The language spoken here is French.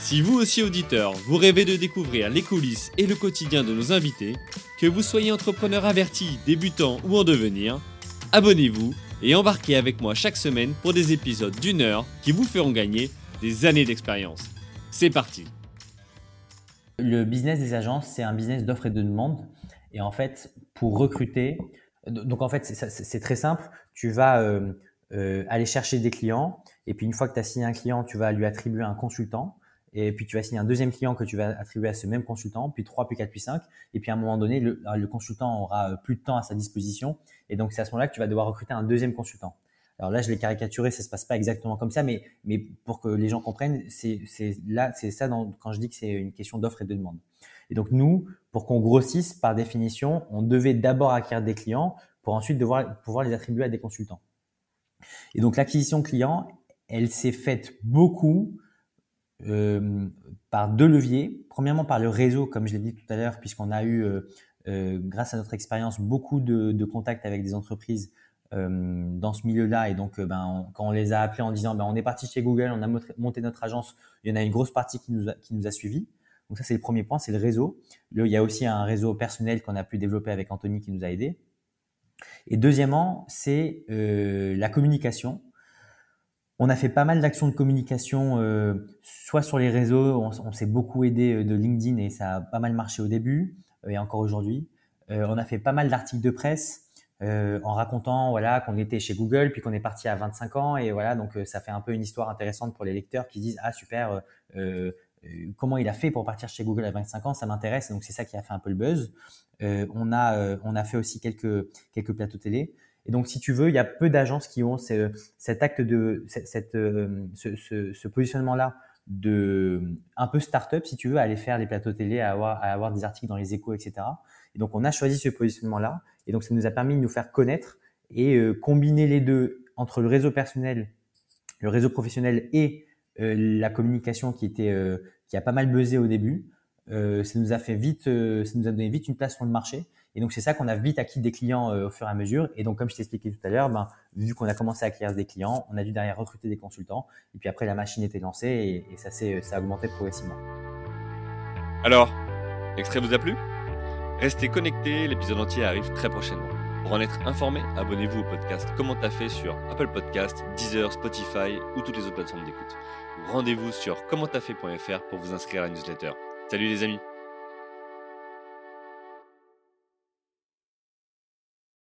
Si vous aussi auditeur, vous rêvez de découvrir les coulisses et le quotidien de nos invités, que vous soyez entrepreneur averti, débutant ou en devenir, abonnez-vous et embarquez avec moi chaque semaine pour des épisodes d'une heure qui vous feront gagner des années d'expérience. C'est parti Le business des agences, c'est un business d'offre et de demande. Et en fait, pour recruter, donc en fait, c'est très simple. Tu vas euh, euh, aller chercher des clients, et puis une fois que tu as signé un client, tu vas lui attribuer un consultant. Et puis tu vas signer un deuxième client que tu vas attribuer à ce même consultant, puis trois, puis quatre, puis cinq. Et puis à un moment donné, le, le consultant aura plus de temps à sa disposition. Et donc c'est à ce moment-là que tu vas devoir recruter un deuxième consultant. Alors là, je l'ai caricaturé, ça se passe pas exactement comme ça, mais, mais pour que les gens comprennent, c'est là, c'est ça dans, quand je dis que c'est une question d'offre et de demande. Et donc nous, pour qu'on grossisse, par définition, on devait d'abord acquérir des clients pour ensuite devoir pouvoir les attribuer à des consultants. Et donc l'acquisition client, elle s'est faite beaucoup euh, par deux leviers. Premièrement par le réseau, comme je l'ai dit tout à l'heure, puisqu'on a eu, euh, euh, grâce à notre expérience, beaucoup de, de, contacts avec des entreprises euh, dans ce milieu-là. Et donc, ben, quand on les a appelés en disant, ben, on est parti chez Google, on a monté notre agence, il y en a une grosse partie qui nous a, qui nous a suivis. Donc ça, c'est le premier point, c'est le réseau. il y a aussi un réseau personnel qu'on a pu développer avec Anthony qui nous a aidés. Et deuxièmement, c'est euh, la communication. On a fait pas mal d'actions de communication, euh, soit sur les réseaux, on, s'est beaucoup aidé euh, de LinkedIn et ça a pas mal marché au début et encore aujourd'hui. on a fait pas mal d'articles de presse en racontant voilà qu'on était chez Google puis qu'on est parti à 25 ans et voilà donc ça fait un peu une histoire intéressante pour les lecteurs qui disent ah super comment il a fait pour partir chez Google à 25 ans, ça m'intéresse. Donc c'est ça qui a fait un peu le buzz. Euh, on a euh, on a fait aussi quelques quelques plateaux télé. Et donc si tu veux, il y a peu d'agences qui ont cet acte de cette, euh, ce, ce, ce positionnement là de un peu start-up si tu veux aller faire les plateaux télé à avoir à avoir des articles dans les échos etc. Et donc on a choisi ce positionnement là et donc ça nous a permis de nous faire connaître et combiner les deux entre le réseau personnel, le réseau professionnel et la communication qui était qui a pas mal buzzé au début. Euh, ça nous a fait vite, euh, ça nous a donné vite une place sur le marché. Et donc c'est ça qu'on a vite acquis des clients euh, au fur et à mesure. Et donc comme je t'expliquais tout à l'heure, ben, vu qu'on a commencé à acquérir des clients, on a dû derrière recruter des consultants. Et puis après la machine était lancée et, ça ça a augmenté progressivement. Alors, l'extrait vous a plu? Restez connectés, l'épisode entier arrive très prochainement. Pour en être informé, abonnez-vous au podcast Comment t'as fait sur Apple Podcast, Deezer, Spotify ou toutes les autres plateformes d'écoute. Rendez-vous sur commenttafait.fr pour vous inscrire à la newsletter. Salut les amis